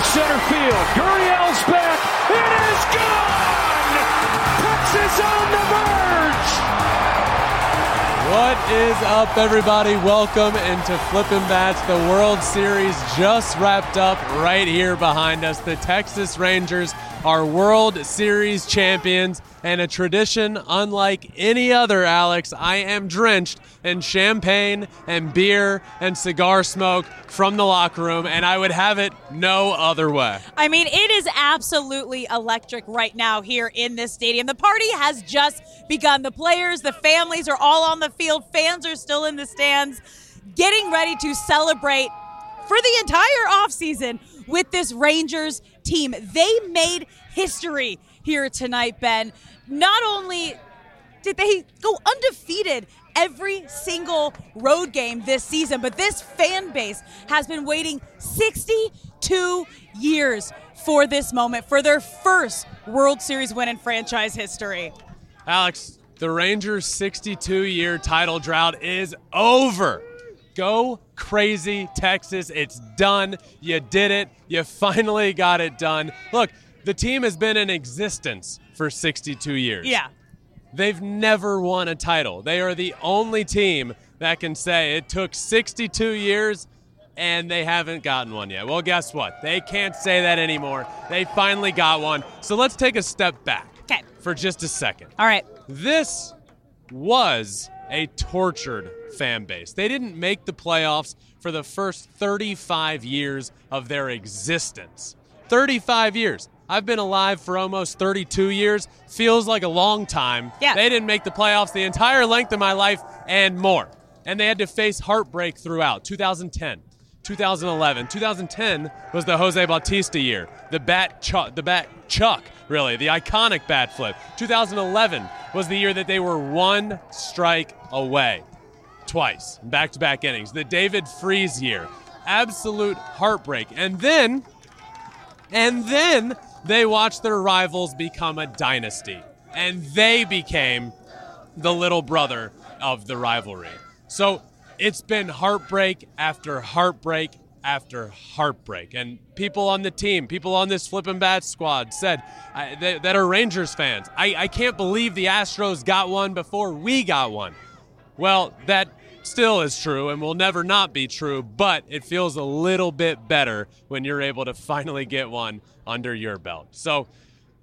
Left center field. Gurriel's back. It is gone! Texas on the verge! What is up, everybody? Welcome into Flippin' Bats. The World Series just wrapped up right here behind us. The Texas Rangers are World Series champions, and a tradition unlike any other, Alex. I am drenched in champagne and beer and cigar smoke from the locker room, and I would have it no other way. I mean, it is absolutely electric right now here in this stadium. The party has just begun. The players, the families are all on the field, fans are still in the stands, getting ready to celebrate for the entire offseason with this Rangers team. They made history here tonight, Ben. Not only did they go undefeated every single road game this season, but this fan base has been waiting 62 years for this moment, for their first World Series win in franchise history. Alex, the Rangers' 62 year title drought is over. Go crazy, Texas. It's done. You did it. You finally got it done. Look, the team has been in existence for 62 years. Yeah. They've never won a title. They are the only team that can say it took 62 years and they haven't gotten one yet. Well, guess what? They can't say that anymore. They finally got one. So let's take a step back Okay. for just a second. All right. This was a tortured fan base. They didn't make the playoffs for the first 35 years of their existence. 35 years. I've been alive for almost 32 years. Feels like a long time. Yeah. They didn't make the playoffs the entire length of my life and more. And they had to face heartbreak throughout 2010. 2011, 2010 was the Jose Bautista year. The bat, chuck, the bat chuck, really, the iconic bat flip. 2011 was the year that they were one strike away, twice, back-to-back innings. The David Freese year, absolute heartbreak. And then, and then they watched their rivals become a dynasty, and they became the little brother of the rivalry. So it's been heartbreak after heartbreak after heartbreak. And people on the team, people on this flippin' bat squad said uh, that, that are Rangers fans, I, I can't believe the Astros got one before we got one. Well, that still is true and will never not be true, but it feels a little bit better when you're able to finally get one under your belt. So,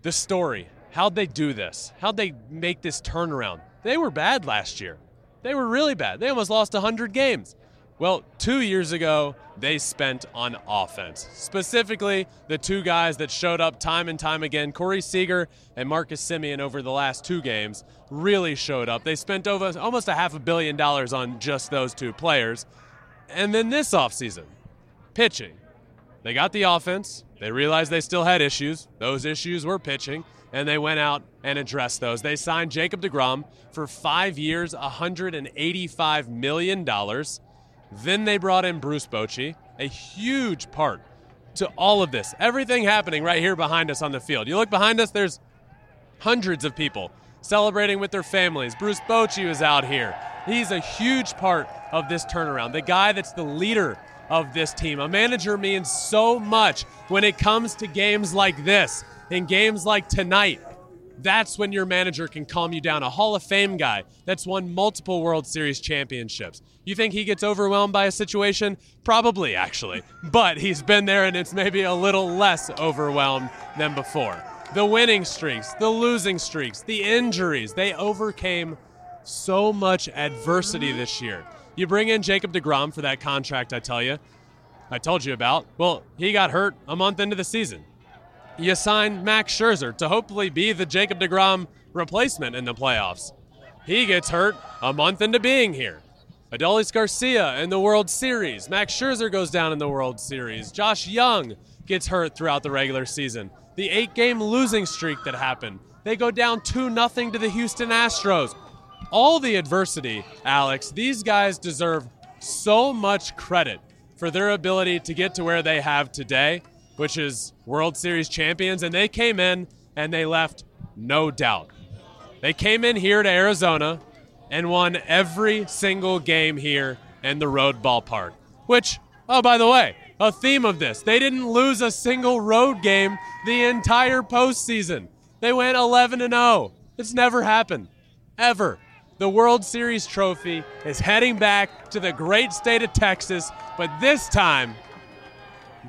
the story how'd they do this? How'd they make this turnaround? They were bad last year. They were really bad. They almost lost 100 games. Well, two years ago, they spent on offense. Specifically, the two guys that showed up time and time again, Corey Seager and Marcus Semien, over the last two games, really showed up. They spent over almost a half a billion dollars on just those two players. And then this offseason, pitching. They got the offense. They realized they still had issues. Those issues were pitching, and they went out and addressed those. They signed Jacob DeGrom for five years, $185 million. Then they brought in Bruce Bochy, a huge part to all of this. Everything happening right here behind us on the field. You look behind us, there's hundreds of people celebrating with their families. Bruce Bochy was out here. He's a huge part of this turnaround. The guy that's the leader of this team. A manager means so much when it comes to games like this, in games like tonight. That's when your manager can calm you down. A Hall of Fame guy that's won multiple World Series championships. You think he gets overwhelmed by a situation? Probably, actually. But he's been there and it's maybe a little less overwhelmed than before. The winning streaks, the losing streaks, the injuries, they overcame so much adversity this year. You bring in Jacob DeGrom for that contract, I tell you, I told you about. Well, he got hurt a month into the season you sign Max Scherzer to hopefully be the Jacob DeGrom replacement in the playoffs. He gets hurt a month into being here. Adolis Garcia in the World Series. Max Scherzer goes down in the World Series. Josh Jung gets hurt throughout the regular season. The eight game losing streak that happened. They go down 2 0 to the Houston Astros. All the adversity, Alex, these guys deserve so much credit for their ability to get to where they have today, which is World Series champions. And they came in and they left no doubt. They came in here to Arizona and won every single game here in the road ballpark. Which, oh, by the way, a theme of this. They didn't lose a single road game the entire postseason. They went 11 and 0. It's never happened. Ever. The World Series trophy is heading back to the great state of Texas, but this time,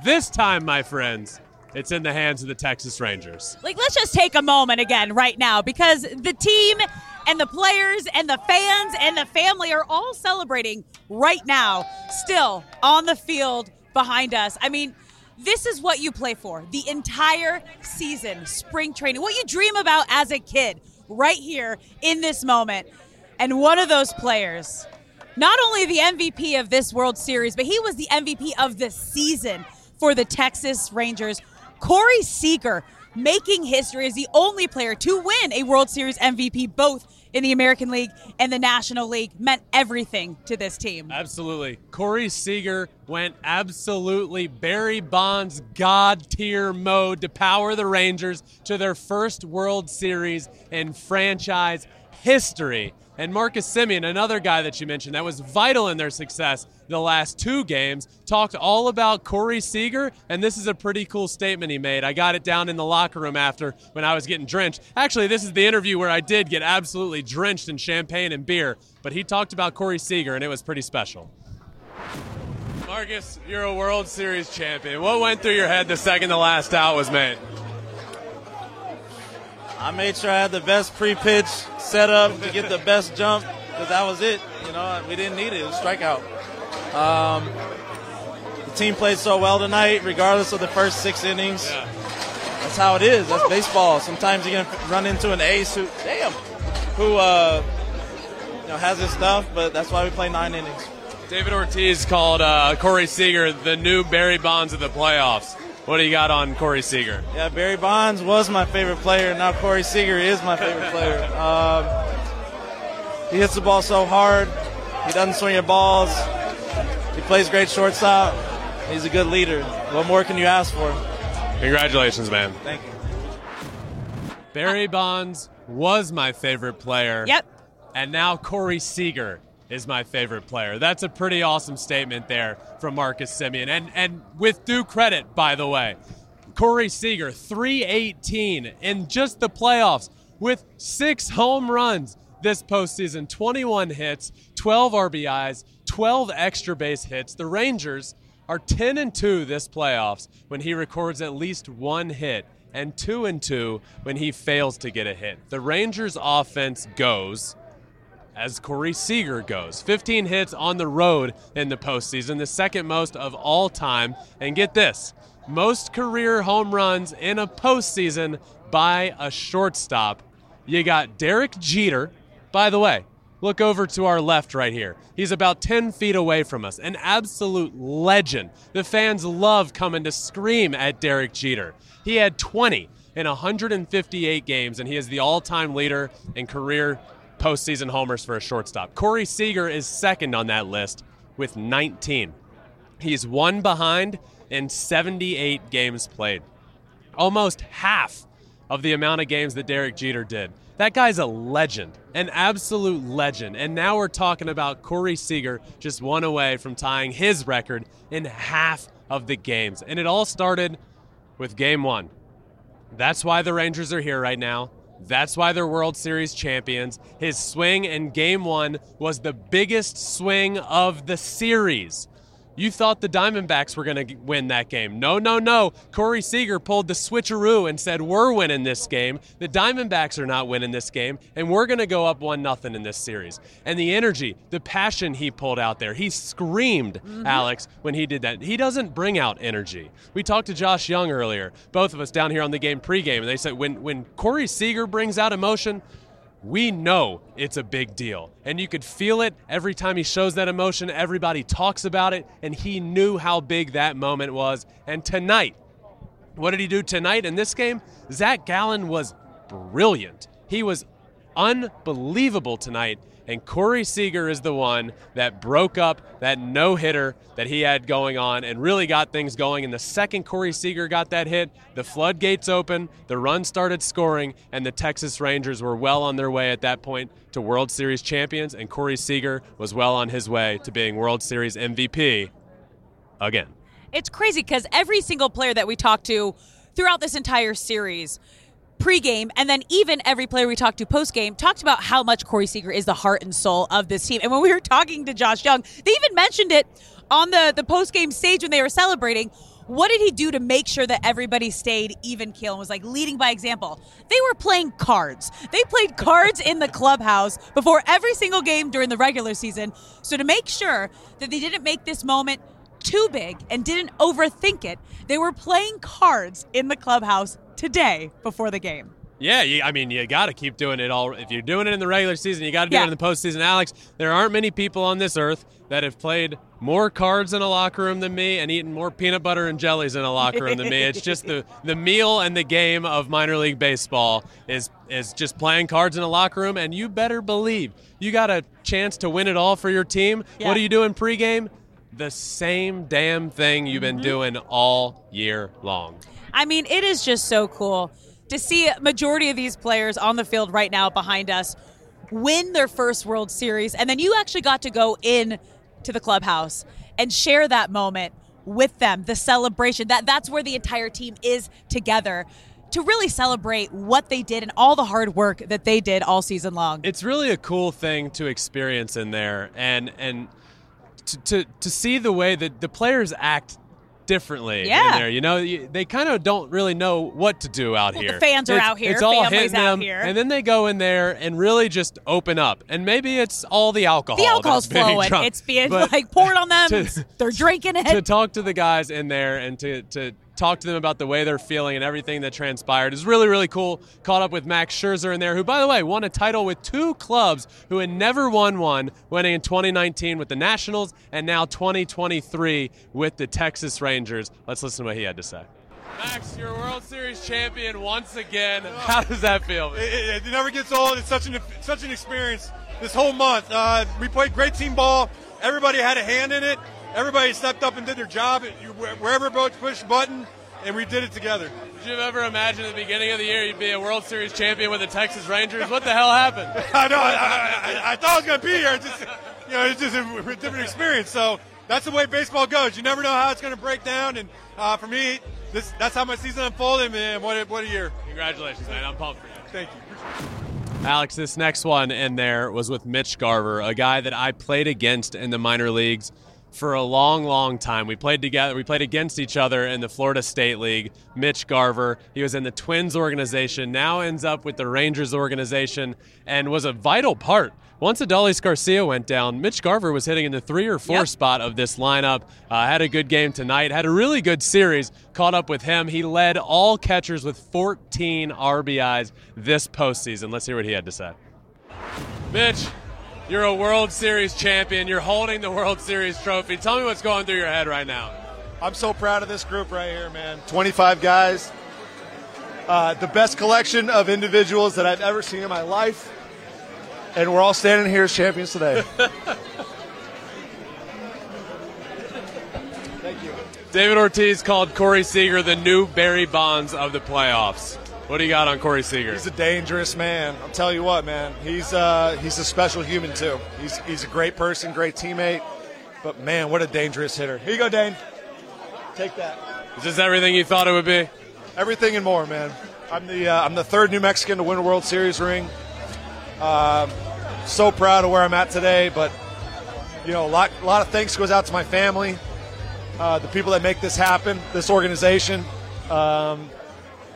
this time, my friends, it's in the hands of the Texas Rangers. Like, let's just take a moment again right now because the team and the players and the fans and the family are all celebrating right now, still on the field behind us. I mean, this is what you play for the entire season, spring training, what you dream about as a kid, right here in this moment. And one of those players, not only the MVP of this World Series, but he was the MVP of the season for the Texas Rangers. Corey Seager making history as the only player to win a World Series MVP, both in the American League and the National League, meant everything to this team. Absolutely. Corey Seager went absolutely Barry Bonds God tier mode to power the Rangers to their first World Series in franchise history. And Marcus Semien, another guy that you mentioned that was vital in their success the last two games, talked all about Corey Seager, and this is a pretty cool statement he made. I got it down in the locker room after when I was getting drenched. Actually, this is the interview where I did get absolutely drenched in champagne and beer, but he talked about Corey Seager, and it was pretty special. Marcus, you're a World Series champion. What went through your head the second the last out was made? I made sure I had the best pre-pitch setup to get the best jump because that was it. You know, we didn't need it. It was strikeout. Um, the team played so well tonight, regardless of the first six innings. Yeah. That's how it is. That's baseball. Sometimes you're gonna run into an ace who, damn, who uh, you know has his stuff, but that's why we play nine innings. David Ortiz called uh, Corey Seager the new Barry Bonds of the playoffs. What do you got on Corey Seager? Yeah, Barry Bonds was my favorite player. Now Corey Seager is my favorite player. Um, he hits the ball so hard. He doesn't swing at balls. He plays great shortstop. He's a good leader. What more can you ask for? Congratulations, man. Thank you. Barry Bonds was my favorite player. Yep. And now Corey Seager is my favorite player. That's a pretty awesome statement there from Marcus Semien. And and with due credit, by the way, Corey Seager, 318 in just the playoffs with six home runs this postseason, 21 hits, 12 RBIs, 12 extra base hits. The Rangers are 10 and 2 this playoffs when he records at least one hit and 2 and 2 when he fails to get a hit. The Rangers offense goes as Corey Seager goes. 15 hits on the road in the postseason, the second most of all time. And get this most career home runs in a postseason by a shortstop. You got Derek Jeter. By the way, look over to our left right here. He's about 10 feet away from us, an absolute legend. The fans love coming to scream at Derek Jeter. He had 20 in 158 games, and he is the all time leader in career postseason homers for a shortstop. Corey Seager is second on that list with 19. He's one behind in 78 games played, almost half of the amount of games that Derek Jeter did. That guy's a legend, an absolute legend. And now we're talking about Corey Seager just one away from tying his record in half of the games. And it all started with game one. That's why the Rangers are here right now. That's why they're World Series champions. His swing in game one was the biggest swing of the series. You thought the Diamondbacks were going to win that game. No, no, no. Corey Seager pulled the switcheroo and said, We're winning this game. The Diamondbacks are not winning this game, and we're going to go up 1 nothing in this series. And the energy, the passion he pulled out there, he screamed, mm-hmm. Alex, when he did that. He doesn't bring out energy. We talked to Josh Jung earlier, both of us down here on the game pregame, and they said when, when Corey Seager brings out emotion, we know it's a big deal. And you could feel it every time he shows that emotion. Everybody talks about it, and he knew how big that moment was. And tonight, what did he do tonight in this game? Zach Gallen was brilliant. He was unbelievable tonight. And Corey Seager is the one that broke up that no hitter that he had going on and really got things going. And the second Corey Seager got that hit, the floodgates open, the run started scoring, and the Texas Rangers were well on their way at that point to World Series champions. And Corey Seager was well on his way to being World Series MVP again. It's crazy because every single player that we talked to throughout this entire series pregame, and then even every player we talked to postgame talked about how much Corey Seager is the heart and soul of this team. And when we were talking to Josh Jung, they even mentioned it on the the postgame stage when they were celebrating. What did he do to make sure that everybody stayed even keel and was like leading by example? They were playing cards. They played cards in the clubhouse before every single game during the regular season. So to make sure that they didn't make this moment too big and didn't overthink it, they were playing cards in the clubhouse today before the game. Yeah, you, I mean, you got to keep doing it all. If you're doing it in the regular season, you got to do Yeah. it in the postseason. Alex, there aren't many people on this earth that have played more cards in a locker room than me and eaten more peanut butter and jellies in a locker room than me. It's just the, the meal and the game of minor league baseball is is just playing cards in a locker room. And you better believe you got a chance to win it all for your team. Yeah. What are you doing pregame? The same damn thing you've been mm-hmm. doing all year long. I mean, it is just so cool to see a majority of these players on the field right now behind us win their first World Series, and then you actually got to go in to the clubhouse and share that moment with them, the celebration. That that's where the entire team is together to really celebrate what they did and all the hard work that they did all season long. it's really a cool thing to experience in there and and to to, to see the way that the players act differently Yeah. in there you know You- they kind of don't really know what to do out Well, here the fans are It's- out here, it's all hitting out them here. and then they go in there and really just open up and maybe it's all the alcohol the alcohol's flowing. drunk. It's being like poured on them. to- They're drinking it. to talk to the guys in there and to, to talk to them about the way they're feeling and everything that transpired is really, really cool. Caught up with Max Scherzer in there, who, by the way, won a title with two clubs who had never won one, winning in 2019 with the Nationals and now 2023 with the Texas Rangers. Let's listen to what he had to say. Max, you're a World Series champion once again. How does that feel? It, it, it never gets old. It's such an such an experience. This whole month, uh, we played great team ball. Everybody had a hand in it. Everybody stepped up and did their job. You, wherever both pushed the button, and we did it together. Did you ever imagine at the beginning of the year you'd be a World Series champion with the Texas Rangers? What the hell happened? I know. I, I, I, I thought I was going to be here. It's just, you know, it's just a, a different experience. So that's the way baseball goes. You never know how it's going to break down. And uh, for me, this that's how my season unfolded. Man, what a, what a year! Congratulations, man. I'm pumped for you. Thank you. Alex, this next one in there was with Mitch Garver, a guy that I played against in the minor leagues for a long, long time. We played together. We played against each other in the Florida State League. Mitch Garver, he was in the Twins organization, now ends up with the Rangers organization, and was a vital part. Once Adolis Garcia went down, Mitch Garver was hitting in the three or four Yep. spot of this lineup. Uh, had a good game tonight. Had a really good series. Caught up with him. He led all catchers with 14 RBIs this postseason. Let's hear what he had to say. Mitch, you're a World Series champion. You're holding the World Series trophy. Tell me what's going through your head right now. I'm so proud of this group right here, man. 25 guys. Uh, the best collection of individuals that I've ever seen in my life. And we're all standing here as champions today. Thank you. David Ortiz called Corey Seager the new Barry Bonds of the playoffs. What do you got on Corey Seager? He's a dangerous man. I'll tell you what, man. He's uh, he's a special human too. He's he's a great person, great teammate. But man, what a dangerous hitter. Here you go, Dane. Take that. Is this everything you thought it would be? Everything and more, man. I'm the uh, I'm the third New Mexican to win a World Series ring. Um, so proud of where I'm at today, but you know, a lot a lot of thanks goes out to my family, uh, the people that make this happen, this organization. Um,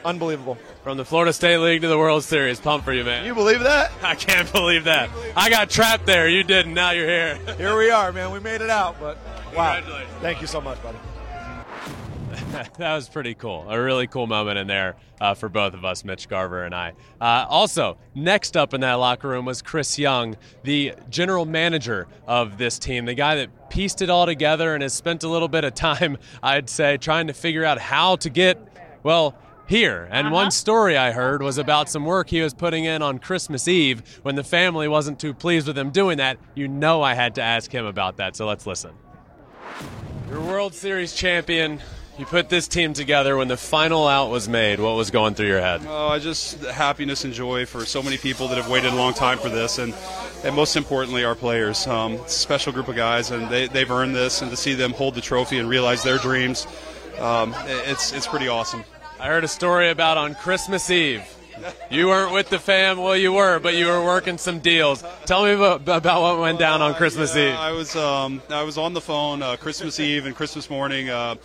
unbelievable. From the Florida State League to the World Series. Pump for you, man. You believe that? I can't believe that. I got trapped there. You didn't. Now you're here. Here we are, man. We made it out, but wow. Thank you so much, buddy. that was pretty cool. A really cool moment in there uh, for both of us, Mitch Garver and I. Uh, also, next up in that locker room was Chris Young, the general manager of this team, the guy that pieced it all together and has spent a little bit of time, I'd say, trying to figure out how to get, well, here. And Uh-huh. one story I heard was about some work he was putting in on Christmas Eve when the family wasn't too pleased with him doing that. You know I had to ask him about that, so let's listen. You're World Series champion. You put this team together when the final out was made. What was going through your head? Oh, I just happiness and joy for so many people that have waited a long time for this, and and most importantly, our players. Um, it's a special group of guys, and they they've earned this, and to see them hold the trophy and realize their dreams, um, it's it's pretty awesome. I heard a story about on Christmas Eve. You weren't with the fam. Well, you were, but you were working some deals. Tell me about, about what went down on Christmas Yeah, Eve. I was um, I was on the phone uh, Christmas Eve and Christmas morning, uh,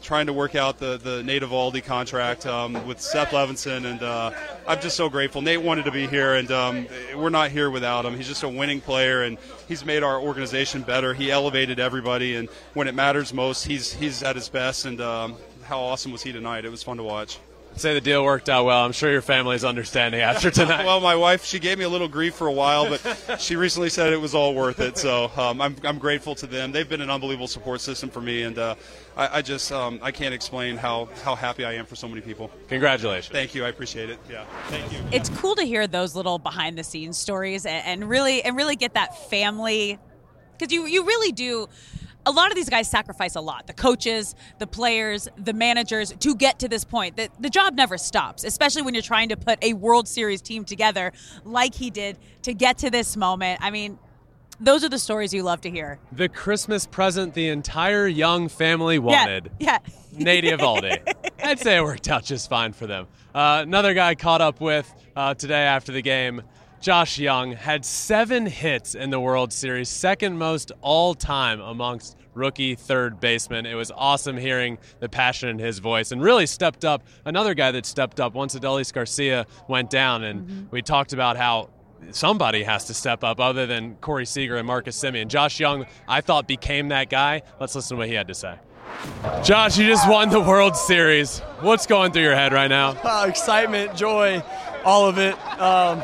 trying to work out the the Nate Eovaldi contract um, with Seth Levinson, and uh, I'm just so grateful. Nate wanted to be here, and um, we're not here without him. He's just a winning player, and he's made our organization better. He elevated everybody, and when it matters most, he's he's at his best. And um, how awesome was he tonight? It was fun to watch. Say the deal worked out well. I'm sure your family's understanding after tonight. Well, my wife, she gave me a little grief for a while, but she recently said it was all worth it. So um, I'm, I'm grateful to them. They've been an unbelievable support system for me, and uh, I, I just um, I can't explain how, how happy I am for so many people. Congratulations. Thank you, I appreciate it. Yeah, thank you. it's cool to hear those little behind the scenes stories and, and really and really get that family because you you really do a lot of these guys sacrifice a lot the coaches the players the managers to get to this point the, the job never stops especially when you're trying to put a world series team together like he did to get to this moment i mean those are the stories you love to hear The Christmas present the entire young family wanted. yeah yeah Native Aldi. I'd say it worked out just fine for them. Uh, another guy caught up with uh, today after the game, Josh Jung, had seven hits in the World Series, second most all time amongst rookie third basemen. It was awesome hearing the passion in his voice and really stepped up. Another guy that stepped up once Adolis Garcia went down, and we talked about how somebody has to step up other than Corey Seager and Marcus Semien. Josh Jung, I thought, became that guy. Let's listen to what he had to say. Josh, you just won the World Series. What's going through your head right now? Uh, excitement, joy, all of it. Um,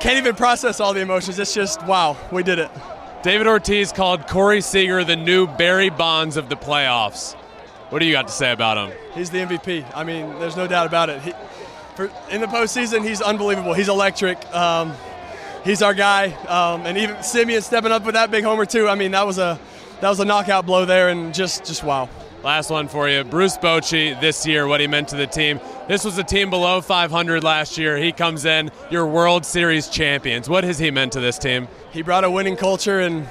can't even process all the emotions. It's just wow, we did it. David Ortiz called Corey Seager the new Barry Bonds of the playoffs. What do you got to say about him? He's the MVP. I mean, there's no doubt about it. He, for, in the postseason, he's unbelievable. He's electric. Um, he's our guy. Um, and even Semien stepping up with that big homer too. I mean, that was a that was a knockout blow there, and just just wow. Last one for you. Bruce Bochy this year, what he meant to the team. This was a team below 500 last year. He comes in, your World Series champions. What has he meant to this team? He brought a winning culture and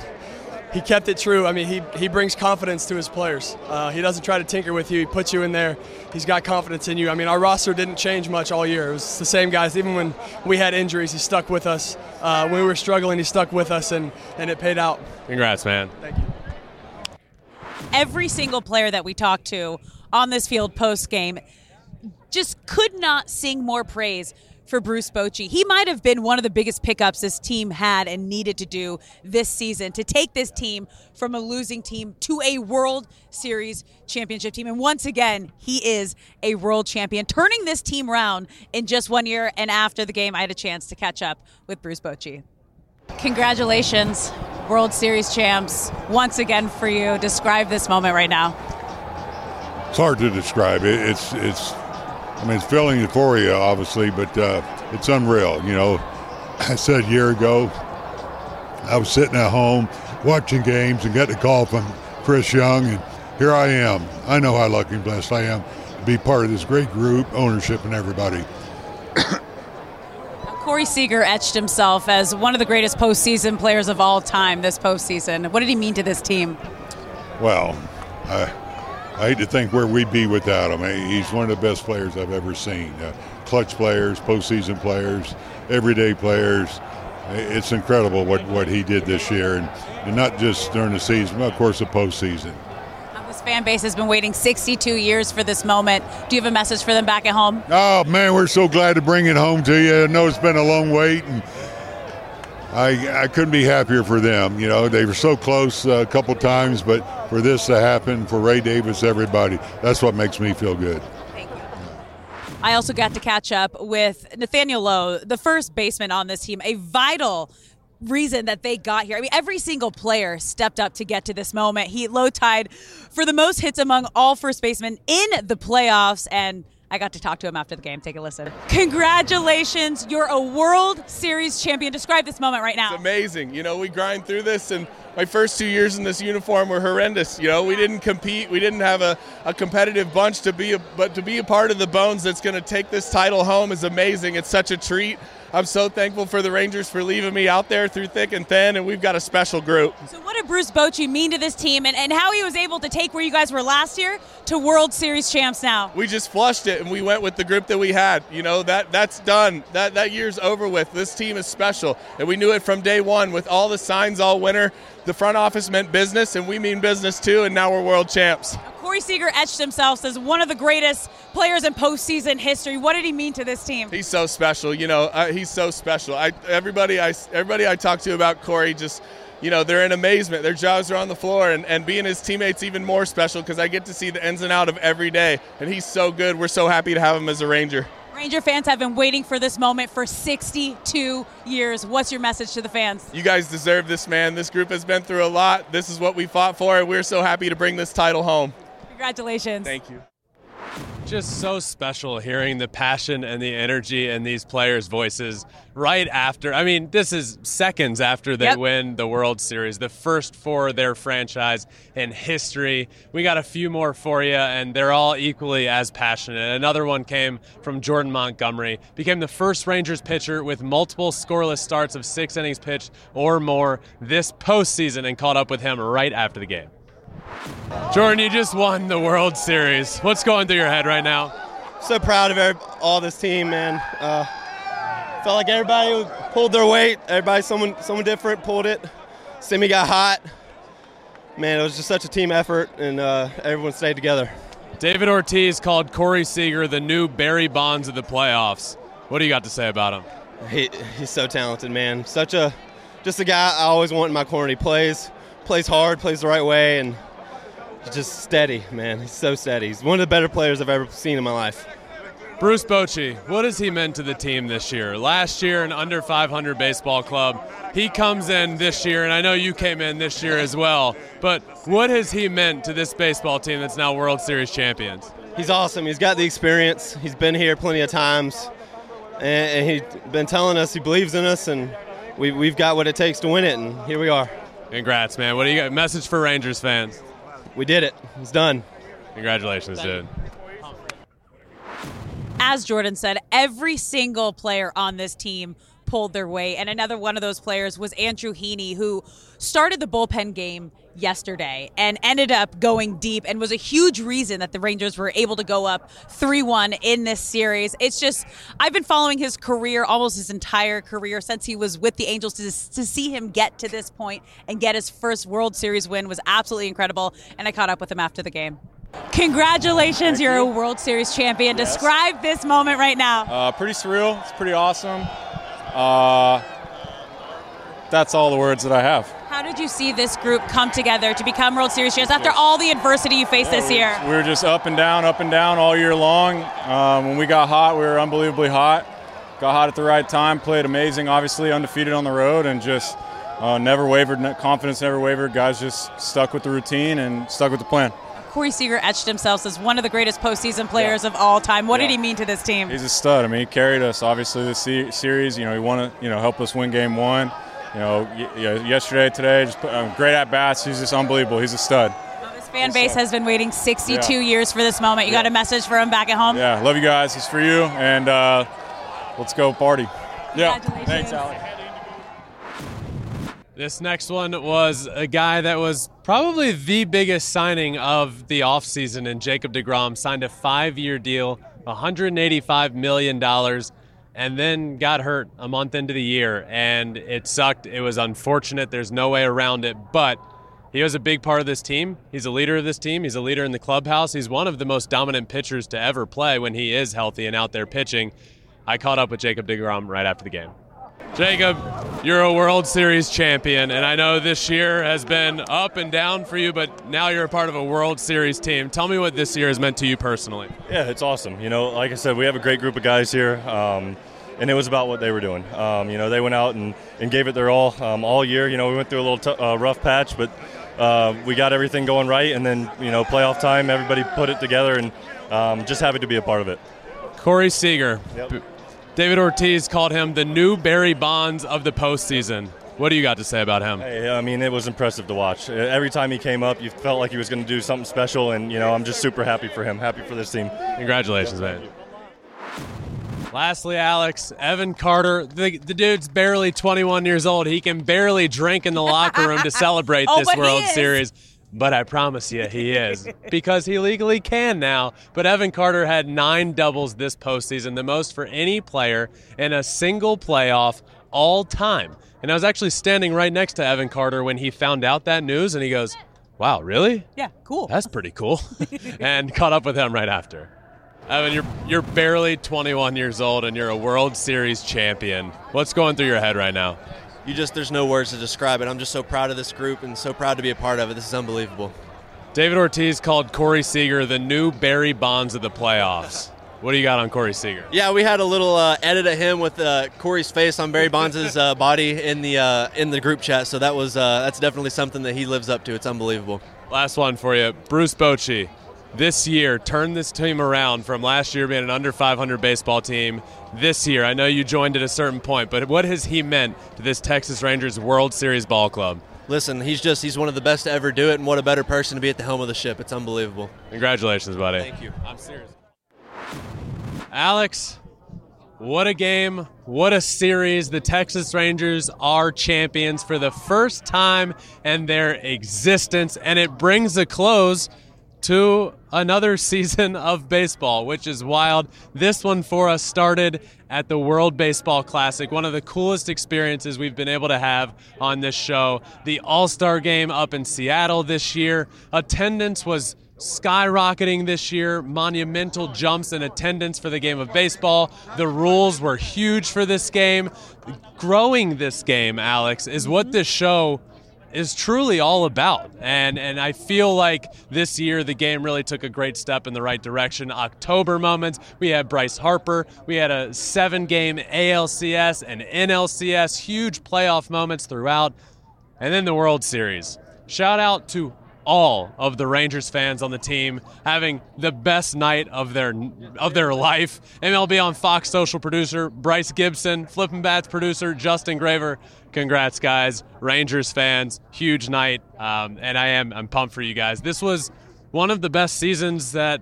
he kept it true. I mean, he, he brings confidence to his players. Uh, he doesn't try to tinker with you. He puts you in there. He's got confidence in you. I mean, our roster didn't change much all year. It was the same guys. Even when we had injuries, he stuck with us. Uh, when we were struggling, he stuck with us, and, and it paid out. Congrats, man. Thank you. every single player that we talked to on this field post game just could not sing more praise for Bruce Bochy. He might have been one of the biggest pickups this team had and needed to do this season to take this team from a losing team to a World Series championship team. And once again, he is a world champion, turning this team around in just one year. And after the game, I had a chance to catch up with Bruce Bochy. Congratulations, World Series champs, once again for you. Describe this moment right now. It's hard to describe. It, it's it's. I mean, it's feeling euphoria, obviously, but uh, it's unreal. You know, I said a year ago, I was sitting at home watching games and got the call from Chris Young, and here I am. I know how lucky and blessed I am to be part of this great group, ownership, and everybody. Corey Seager etched himself as one of the greatest postseason players of all time this postseason. What did he mean to this team? Well, I, I hate to think where we'd be without him. He's one of the best players I've ever seen. Uh, clutch players, postseason players, everyday players. It's incredible what, what he did this year, and, and not just during the season, but of course the postseason. This fan base has been waiting 62 years for this moment. Do you have a message for them back at home? Oh man, we're so glad to bring it home to you. I know it's been a long wait, and I, I couldn't be happier for them. You know, they were so close uh, a couple times, but for this to happen, for Ray Davis, everybody, that's what makes me feel good. Thank you. I also got to catch up with Nathaniel Lowe, the first baseman on this team, a vital reason that they got here. I mean, every single player stepped up to get to this moment. He low tied for the most hits among all first basemen in the playoffs and I got to talk to him after the game. Take a listen. Congratulations. You're a World Series champion. Describe this moment right now. It's amazing. You know, we grind through this, and my first two years in this uniform were horrendous. You know, we didn't compete. We didn't have a, a competitive bunch to be, a, but to be a part of the Bones that's going to take this title home is amazing. It's such a treat. I'm so thankful for the Rangers for leaving me out there through thick and thin, and we've got a special group. So, what did Bruce Bochy mean to this team, and, and how he was able to take where you guys were last year to World Series champs now? We just flushed it, and we went with the group that we had. You know that that's done. That that year's over with. This team is special, and we knew it from day one. With all the signs all winter, the front office meant business, and we mean business too. And now we're world champs. Corey Seager etched himself as one of the greatest players in postseason history. What did he mean to this team? He's so special. You know, uh, he's so special. I, everybody, I, everybody I talk to about Corey just you know, they're in amazement. Their jaws are on the floor, and, and being his teammates even more special because I get to see the ins and out of every day. And he's so good. We're so happy to have him as a Ranger. Ranger fans have been waiting for this moment for 62 years. What's your message to the fans? You guys deserve this, man. This group has been through a lot. This is what we fought for, and we're so happy to bring this title home. Congratulations. Thank you. Just so special hearing the passion and the energy in these players' voices right after. I mean, this is seconds after they Yep. win the World Series, the first for their franchise in history. We got a few more for you, and they're all equally as passionate. Another one came from Jordan Montgomery, became the first Rangers pitcher with multiple scoreless starts of six innings pitched or more this postseason, and caught up with him right after the game. Jordan, you just won the World Series. What's going through your head right now? so proud of every, all this team, man. Uh, felt like everybody pulled their weight. Everybody, someone, someone different pulled it. Simi got hot. Man, it was just such a team effort, and uh, everyone stayed together. David Ortiz called Corey Seager the new Barry Bonds of the playoffs. What do you got to say about him? He, he's so talented, man. Such a, just a guy I always want in my corner. He plays, plays hard, plays the right way, and he's just steady, man. He's so steady. He's one of the better players I've ever seen in my life. Bruce Bochy, what has he meant to the team this year? Last year, an under 500 baseball club. He comes in this year, and I know you came in this year as well. But what has he meant to this baseball team that's now World Series champions? He's awesome. He's got the experience. He's been here plenty of times, and, he's been telling us he believes in us, and we, we've got what it takes to win it, and here we are. Congrats, man. What do you got? Message for Rangers fans? We did it. It's done. Congratulations, dude. As Jordan said, every single player on this team pulled their weight. And another one of those players was Andrew Heaney, who started the bullpen game yesterday and ended up going deep and was a huge reason that the Rangers were able to go up 3 1 in this series. It's just, I've been following his career, almost his entire career, since he was with the Angels. To, to see him get to this point and get his first World Series win was absolutely incredible. And I caught up with him after the game. Congratulations, you're a World Series champion. Yes. Describe this moment right now. Uh, pretty surreal. It's pretty awesome. Uh, that's all the words that I have. How did you see this group come together to become World Series champs after all the adversity you faced this year? We were just up and down, up and down all year long. Um, when we got hot, we were unbelievably hot. Got hot at the right time, played amazing, obviously undefeated on the road, and just uh, never wavered. Confidence never wavered. Guys just stuck with the routine and stuck with the plan. Corey Seager etched himself as one of the greatest postseason players of all time. What did he mean to this team? He's a stud. I mean, he carried us obviously this series. You know, he won it. You know, helped us win game one. You know, y- you yesterday, today, just put, um, great at bats. He's just unbelievable. He's a stud. This fan base has been waiting 62 Yeah. years for this moment. You got a message for him back at home? Yeah, love you guys. It's for you, and uh, let's go party. Yeah, thanks, Alex. This next one was a guy that was probably the biggest signing of the offseason and Jacob DeGrom. Signed a five year deal, $185 million, and then got hurt a month into the year. And it sucked. It was unfortunate. There's no way around it. But he was a big part of this team. He's a leader of this team. He's a leader in the clubhouse. He's one of the most dominant pitchers to ever play when he is healthy and out there pitching. I caught up with Jacob DeGrom right after the game. Jacob, you're a World Series champion, and I know this year has been up and down for you, but now you're a part of a World Series team. Tell me what this year has meant to you personally. Yeah, it's awesome. You know, like I said, we have a great group of guys here, um, and it was about what they were doing. Um, you know, they went out and, and gave it their all um, all year. You know, we went through a little t- uh, rough patch, but uh, we got everything going right, and then, you know, playoff time, everybody put it together, and um, just happy to be a part of it. Corey Seager. David Ortiz called him the new Barry Bonds of the postseason. What do you got to say about him? Hey, I mean, it was impressive to watch. Every time he came up, you felt like he was going to do something special, and you know, I'm just super happy for him. Happy for this team. Congratulations, man. Lastly, Alex, Evan Carter, the, the dude's barely 21 years old. He can barely drink in the locker room to celebrate Oh, this but he World is. Series. But I promise you, he is because he legally can now. But Evan Carter had nine doubles this postseason, the most for any player in a single playoff all time. And I was actually standing right next to Evan Carter when he found out that news, and he goes, Wow, really? Yeah, cool. That's pretty cool. and caught up with him right after. Evan, you're you're barely 21 years old and you're a World Series champion. What's going through your head right now? You just, there's no words to describe it. I'm just so proud of this group and so proud to be a part of it. This is unbelievable. David Ortiz called Corey Seager the new Barry Bonds of the playoffs. What do you got on Corey Seager? Yeah, we had a little uh, edit of him with uh, Corey's face on Barry Bonds' uh, body in the uh, in the group chat. So that was uh, that's definitely something that he lives up to. It's unbelievable. Last one for you. Bruce Bochy, this year, turn this team around from last year being an under 500 baseball team. This year, I know you joined at a certain point, but what has he meant to this Texas Rangers World Series ball club? Listen, he's just he's one of the best to ever do it, and what a better person to be at the helm of the ship. It's unbelievable. Congratulations, buddy. Thank you. I'm serious. Alex, what a game. What a series. The Texas Rangers are champions for the first time in their existence, and it brings a close to another season of baseball, which is wild. This one for us started at the World Baseball Classic, one of the coolest experiences we've been able to have on this show. The All Star game up in Seattle this year. Attendance was skyrocketing this year, monumental jumps in attendance for the game of baseball. The rules were huge for this game. Growing this game, Alex, is what this show is truly all about. And and I feel like this year the game really took a great step in the right direction. October moments, we had Bryce Harper, we had a seven game ALCS and NLCS, huge playoff moments throughout. And then the World Series. Shout out to all of the Rangers fans on the team having the best night of their of their life. MLB on Fox social producer Bryce Gibson, Flippin' Bats producer Justin Graver. Congrats, guys! Rangers fans, huge night, um, and I am I'm pumped for you guys. This was one of the best seasons that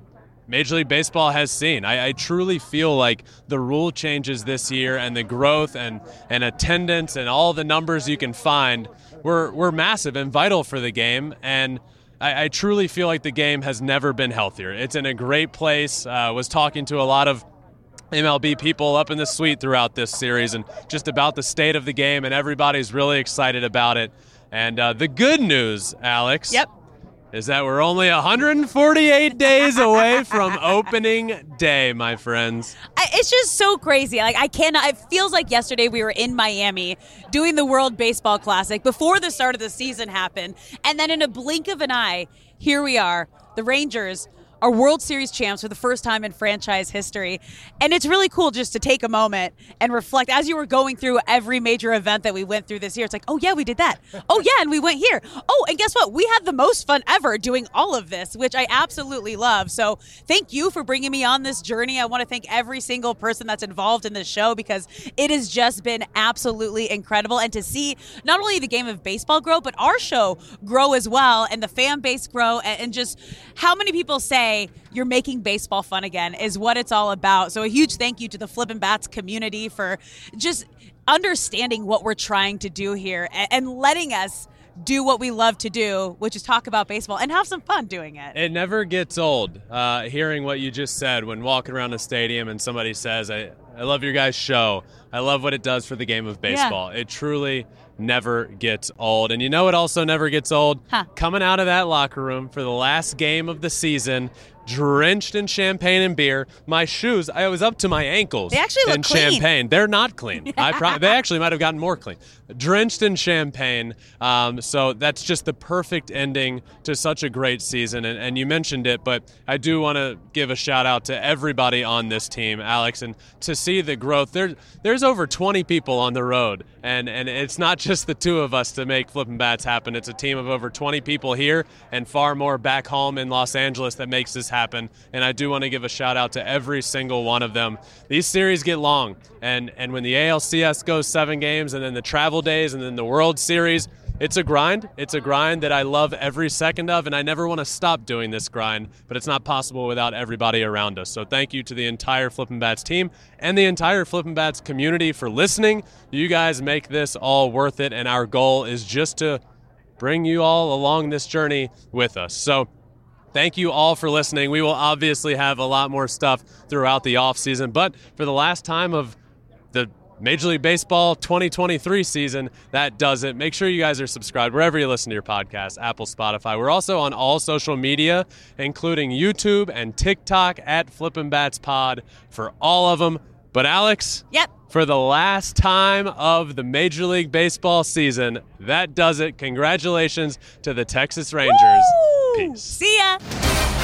Major League Baseball has seen. I, I, truly feel like the rule changes this year and the growth and, and attendance and all the numbers you can find were, were massive and vital for the game. And I, I truly feel like the game has never been healthier. It's in a great place. Uh, was talking to a lot of MLB people up in the suite throughout this series and just about the state of the game, and everybody's really excited about it. And uh, the good news, Alex. Yep is that we're only 148 days away from opening day, my friends. I, it's just so crazy. Like I cannot. It feels like yesterday we were in Miami doing the World Baseball Classic before the start of the season happened, and then in a blink of an eye, here we are, the Rangers are World Series champs for the first time in franchise history. And it's really cool just to take a moment and reflect as you were going through every major event that we went through this year. It's like, oh, yeah, we did that. Oh, yeah, and we went here. Oh, and guess what? We had the most fun ever doing all of this, which I absolutely love. So thank you for bringing me on this journey. I want to thank every single person that's involved in this show because it has just been absolutely incredible. And to see not only the game of baseball grow, but our show grow as well and the fan base grow and just how many people say, you're making baseball fun again is what it's all about. So a huge thank you to the Flippin' Bats community for just understanding what we're trying to do here and letting us do what we love to do, which is talk about baseball and have some fun doing it. It never gets old uh, hearing what you just said when walking around a stadium and somebody says, I, I love your guys' show. I love what it does for the game of baseball. Yeah. It truly never gets old. And you know it also never gets old? Huh. Coming out of that locker room for the last game of the season, drenched in champagne and beer. My shoes, I was up to my ankles They actually in clean. champagne. They're not clean. I pro- they actually might have gotten more clean. Drenched in champagne. Um, so that's just the perfect ending to such a great season. And, and you mentioned it, but I do want to give a shout out to everybody on this team, Alex, and to see the growth. There, there's over 20 people on the road, and, and it's not just the two of us to make Flippin' Bats happen. It's a team of over 20 people here and far more back home in Los Angeles that makes this happen. And I do want to give a shout out to every single one of them. These series get long, and, and when the ALCS goes seven games, and then the travel days, and then the World Series, it's a grind. It's a grind that I love every second of, and I never want to stop doing this grind, but it's not possible without everybody around us. So thank you to the entire Flippin' Bats team and the entire Flippin' Bats community for listening. You guys make this all worth it, and our goal is just to bring you all along this journey with us. So Thank you all for listening. We will obviously have a lot more stuff throughout the offseason, but for the last time of the Major League Baseball 2023 season, that does it. Make sure you guys are subscribed wherever you listen to your podcast, Apple, Spotify. We're also on all social media, including YouTube and TikTok at Flippin' Bats Pod for all of them. But Alex, yep. For the last time of the Major League Baseball season, that does it. Congratulations to the Texas Rangers. Peace. See ya.